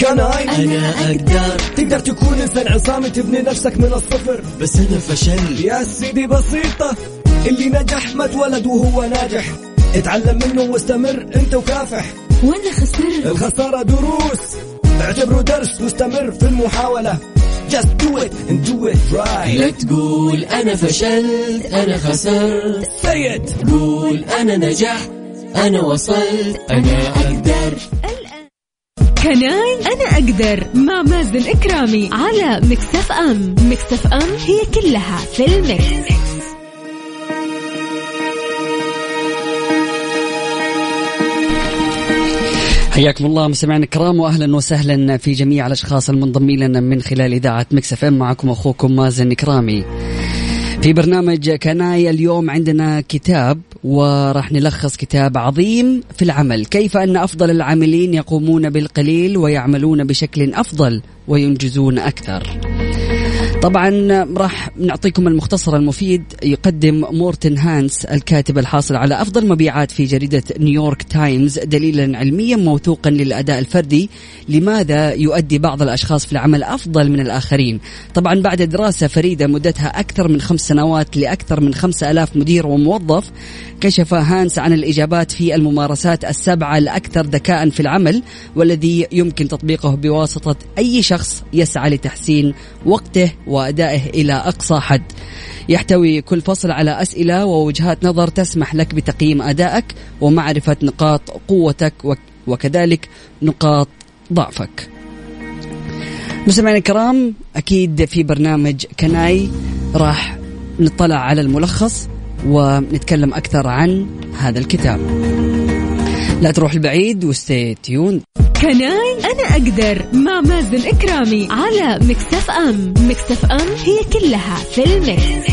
كناي أنا أقدر. تقدر تكون إنسان عصامي تبني نفسك من الصفر. بس أنا فشلت يا سيدي بسيطة اللي نجح ما اتولد وهو ناجح. اتعلم منه واستمر أنت وكافح. وأنا خسرت. الخسارة دروس. اعتبره درس واستمر في المحاولة. Just do it and do it right. لا تقول أنا فشلت أنا خسرت. Say it. قول أنا نجحت أنا وصلت. أنا أقدر. Can I أنا أقدر مع مازن كرامي على Mix FM Mix FM هي كلها في ال mix. حياكم الله مستمعينا الكرام واهلا وسهلا في جميع الأشخاص المنضمين لنا من خلال إذاعة Mix FM معكم أخوكم مازن كرامي. في برنامج Can I اليوم عندنا كتاب وراح نلخص كتاب عظيم في العمل كيف أن أفضل العاملين يقومون بالقليل ويعملون بشكل أفضل وينجزون أكثر. طبعا راح نعطيكم المختصر المفيد. يقدم مورتن هانس الكاتب الحاصل على أفضل مبيعات في جريدة نيويورك تايمز دليلا علميا موثوقا للأداء الفردي. لماذا يؤدي بعض الأشخاص في العمل أفضل من الآخرين؟ طبعا بعد دراسة فريدة مدتها أكثر من خمس سنوات لأكثر من خمسة ألاف مدير وموظف كشف هانس عن الإجابات في الممارسات السبعة الأكثر ذكاء في العمل والذي يمكن تطبيقه بواسطة أي شخص يسعى لتحسين وقته وأدائه إلى أقصى حد. يحتوي كل فصل على أسئلة ووجهات نظر تسمح لك بتقييم أدائك ومعرفة نقاط قوتك وكذلك نقاط ضعفك. مستمعينا الكرام أكيد في برنامج Can I راح نطلع على الملخص ونتكلم أكثر عن هذا الكتاب. لا تروحوا بعيد و stay tuned Can I أنا أقدر. مع مازن كرامي على Mix FM. Mix FM هي كلها في ال mix.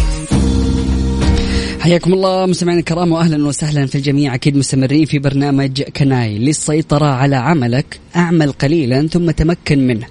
حياكم الله مستمعينا الكرام واهلا وسهلا في الجميع. أكيد مستمرين في برنامج Can I. للسيطرة على عملك أعمل قليلا ثم تمكن منه.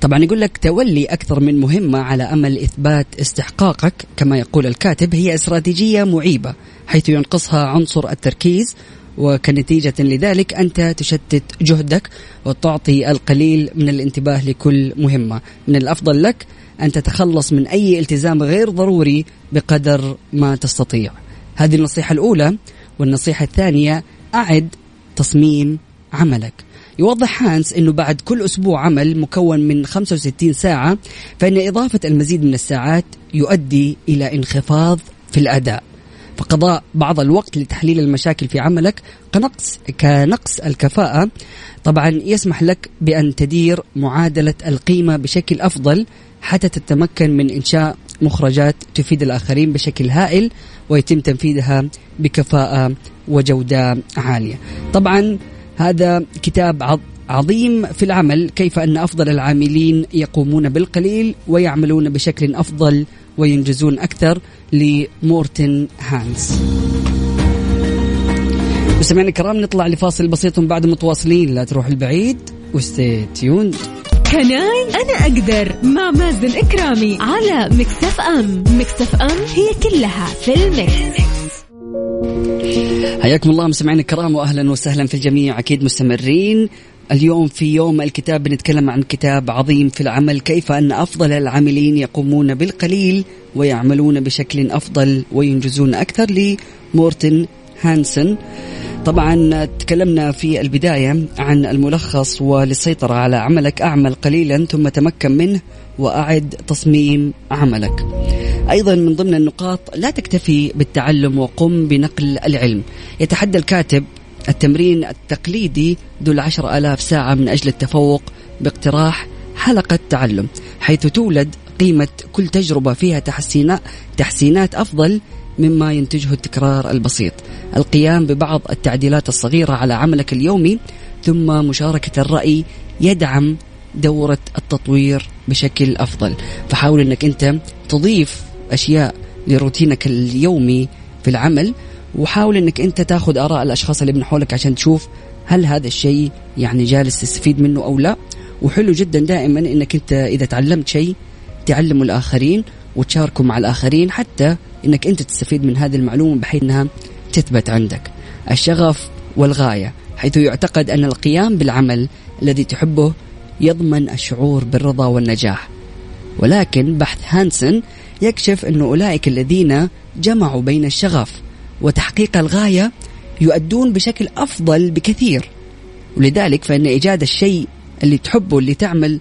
طبعا يقول لك تولي أكثر من مهمة على أمل إثبات استحقاقك. كما يقول الكاتب هي استراتيجية معيبة حيث ينقصها عنصر التركيز وكنتيجة لذلك أنت تشتت جهدك وتعطي القليل من الانتباه لكل مهمة. من الأفضل لك أن تتخلص من أي التزام غير ضروري بقدر ما تستطيع. هذه النصيحة الأولى والنصيحة الثانية أعد تصميم عملك. يوضح هانس أنه بعد كل أسبوع عمل مكون من 65 ساعة فإن إضافة المزيد من الساعات يؤدي إلى انخفاض في الأداء. فقضاء بعض الوقت لتحليل المشاكل في عملك كنقص كنقص الكفاءة. طبعا يسمح لك بأن تدير معادلة القيمة بشكل أفضل حتى تتمكن من إنشاء مخرجات تفيد الآخرين بشكل هائل ويتم تنفيذها بكفاءة وجودة عالية. طبعا هذا كتاب عظيم في العمل كيف أن أفضل العاملين يقومون بالقليل ويعملون بشكل أفضل وينجزون أكثر لمورتن هانسن مستمعينا الكرام نطلع لفاصل بسيط بعد متواصلين. لا تروح البعيد و stay tuned. Can I أنا أقدر مع مازن إكرامي على Mix FM. Mix FM هي كلها في ال mix. حياكم الله مستمعينا الكرام واهلا وسهلا في الجميع. أكيد مستمرين. اليوم في يوم الكتاب بنتكلم عن كتاب عظيم في العمل كيف أن أفضل العاملين يقومون بالقليل ويعملون بشكل أفضل وينجزون أكثر لمورتن هانسن طبعا تكلمنا في البداية عن الملخص وللسيطرة على عملك أعمل قليلا ثم تمكن منه وأعد تصميم عملك. أيضا من ضمن النقاط لا تكتفي بالتعلم وقم بنقل العلم. يتحدى الكاتب التمرين التقليدي ذو العشر آلاف ساعة من أجل التفوق باقتراح حلقة تعلم حيث تولد قيمة كل تجربة فيها تحسينات تحسينات أفضل مما ينتجه التكرار البسيط. القيام ببعض التعديلات الصغيرة على عملك اليومي ثم مشاركة الرأي يدعم دورة التطوير بشكل أفضل. فحاول أنك أنت تضيف أشياء لروتينك اليومي في العمل وحاول أنك أنت تاخذ آراء الأشخاص اللي من حولك عشان تشوف هل هذا الشيء يعني جالس تستفيد منه أو لا. وحلو جدا دائما أنك أنت إذا تعلمت شيء تعلمه الآخرين وتشاركه مع الآخرين حتى أنك أنت تستفيد من هذه المعلومة بحيث أنها تثبت عندك. الشغف والغاية حيث يعتقد أن القيام بالعمل الذي تحبه يضمن الشعور بالرضا والنجاح. ولكن بحث هانسن يكشف أن أولئك الذين جمعوا بين الشغف وتحقيق الغاية يؤدون بشكل أفضل بكثير. ولذلك فإن إيجاد الشيء اللي تحبه اللي تعمل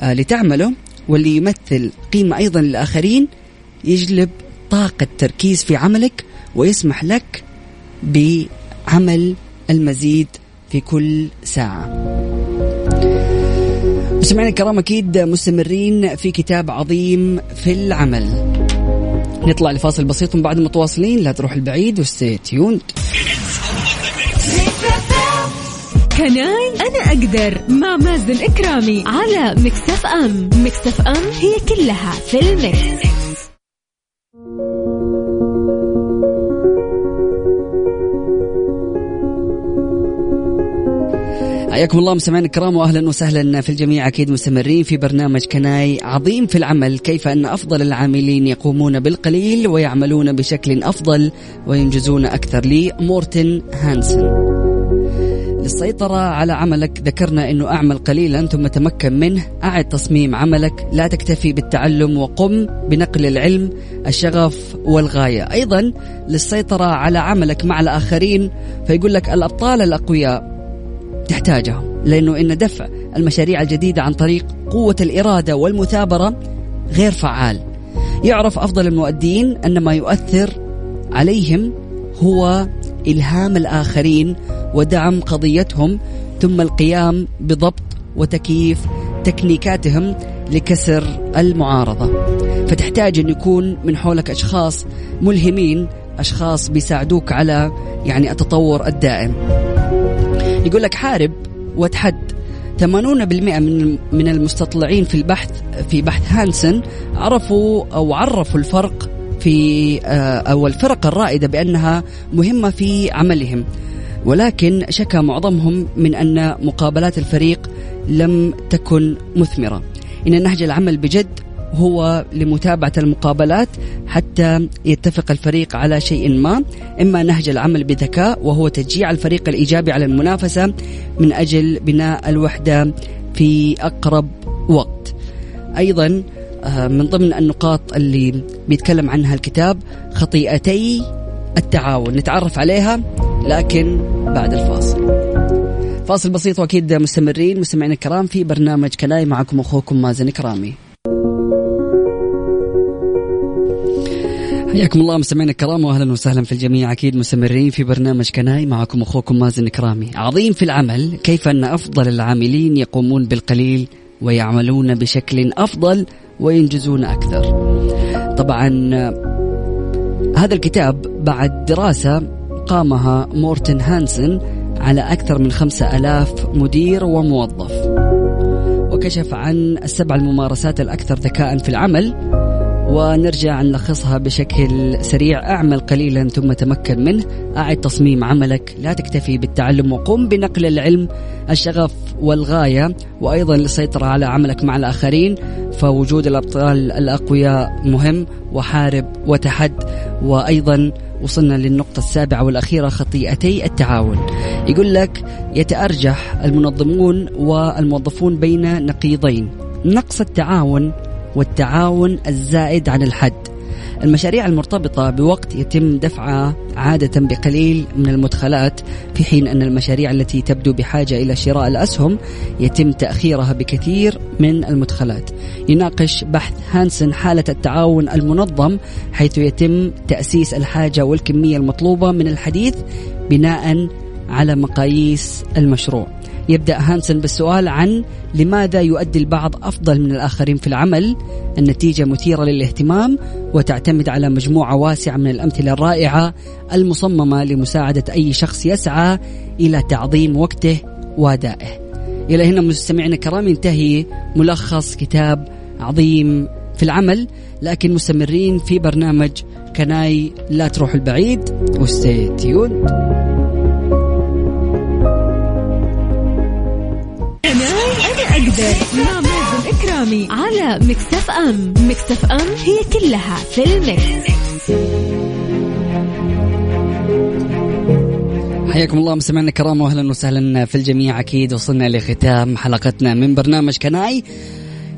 آه لتعمله واللي يمثل قيمة أيضا للآخرين يجلب طاقة تركيز في عملك ويسمح لك بعمل المزيد في كل ساعة. مستمعينا الكرام أكيد مستمرين في كتاب عظيم في العمل. نطلع لفاصل بسيط من بعد متواصلين لا تروح البعيد و stay tuned Can I أنا أقدر مع مازن إكرامي على Mix FM Mix FM هي كلها في ال mix. حياكم الله مستمعينا الكرام واهلا وسهلا في الجميع. أكيد مستمرين في برنامج كناي عظيم في العمل كيف أن أفضل العاملين يقومون بالقليل ويعملون بشكل أفضل وينجزون أكثر. لي مورتن هانسن. للسيطرة على عملك ذكرنا أنه أعمل قليلا ثم تمكن منه. أعد تصميم عملك لا تكتفي بالتعلم وقم بنقل العلم الشغف والغاية. أيضا للسيطرة على عملك مع الآخرين فيقول لك الأبطال الأقوياء. تحتاجهم لأنه إن دفع المشاريع الجديدة عن طريق قوة الإرادة والمثابرة غير فعال. يعرف أفضل المؤدين أن ما يؤثر عليهم هو إلهام الآخرين ودعم قضيتهم ثم القيام بضبط وتكييف تكنيكاتهم لكسر المعارضة. فتحتاج أن يكون من حولك أشخاص ملهمين أشخاص بيساعدوك على يعني التطور الدائم. يقول لك حارب وتحد. 80% من من المستطلعين في البحث في بحث هانسن عرفوا أو عرفوا الفرق في آه، أو الفرق الرائدة بأنها مهمة في عملهم. ولكن شكى معظمهم من أن مقابلات الفريق لم تكن مثمرة. إن نهج العمل بجد هو لمتابعة المقابلات حتى يتفق الفريق على شيء ما إما نهج العمل بذكاء وهو تشجيع الفريق الإيجابي على المنافسة من أجل بناء الوحدة في أقرب وقت. أيضا آه، من ضمن النقاط اللي بيتكلم عنها الكتاب خطيئتي التعاون. نتعرف عليها لكن بعد الفاصل. فاصل بسيط وأكيد مستمرين مستمعين الكرام في برنامج كلاي معكم أخوكم مازن كرامي. حياكم الله مستمعينا الكرام واهلا وسهلا في الجميع. أكيد مستمرين في برنامج كناي معكم أخوكم مازن كرامي عظيم في العمل كيف أن أفضل العاملين يقومون بالقليل ويعملون بشكل أفضل وينجزون أكثر. طبعا هذا الكتاب بعد دراسة قامها مورتن هانسن على أكثر من خمسة ألاف مدير وموظف وكشف عن السبع الممارسات الأكثر ذكاء في العمل. ونرجع نلخصها بشكل سريع. أعمل قليلا ثم تمكن منه. أعد تصميم عملك. لا تكتفي بالتعلم وقم بنقل العلم الشغف والغاية. وأيضا للسيطرة على عملك مع الآخرين. فوجود الأبطال الأقوياء مهم وحارب وتحد. وأيضا وصلنا للنقطة السابعة والأخيرة خطيئتي التعاون. يقول لك يتأرجح المنظمون والموظفون بين نقيضين. نقص التعاون والتعاون الزائد عن الحد. المشاريع المرتبطة بوقت يتم دفعها عادة بقليل من المدخلات في حين أن المشاريع التي تبدو بحاجة إلى شراء الأسهم يتم تأخيرها بكثير من المدخلات. يناقش بحث هانسن حالة التعاون المنظم حيث يتم تأسيس الحاجة والكمية المطلوبة من الحديث بناء على مقاييس المشروع. يبدأ هانسن بالسؤال عن لماذا يؤدي البعض أفضل من الآخرين في العمل. النتيجة مثيرة للاهتمام وتعتمد على مجموعة واسعة من الأمثلة الرائعة المصممة لمساعدة أي شخص يسعى إلى تعظيم وقته وأدائه. إلى هنا مستمعينا الكرام ينتهي ملخص كتاب عظيم في العمل لكن مستمرين في برنامج Can I لا تروح البعيد و stay tuned أقدر. مع مازن إكرامي على Mix FM. Mix FM هي كلها في ال mix. حياكم الله مستمعينا الكرام واهلا وسهلا في الجميع أكيد. وصلنا لختام حلقتنا من برنامج Can I.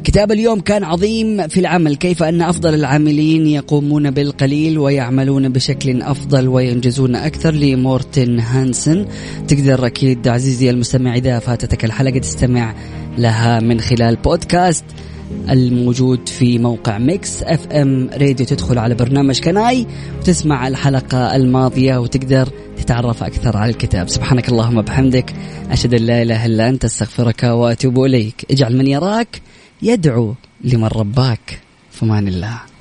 كتاب اليوم كان عظيم في العمل. كيف أن أفضل العاملين يقومون بالقليل ويعملون بشكل أفضل وينجزون أكثر لمورتن هانسن. تقدر أكيد عزيزي المستمع إذا فاتتك الحلقة تستمع لها من خلال بودكاست الموجود في موقع Mix FM Radio تدخل على برنامج Can I وتسمع الحلقة الماضية وتقدر تتعرف أكثر على الكتاب. سبحانك اللهم بحمدك. أشهد أن لا إله إلا أنت أستغفرك وأتوب إليك. اجعل من يراك يدعو لمن رباك. فمان الله.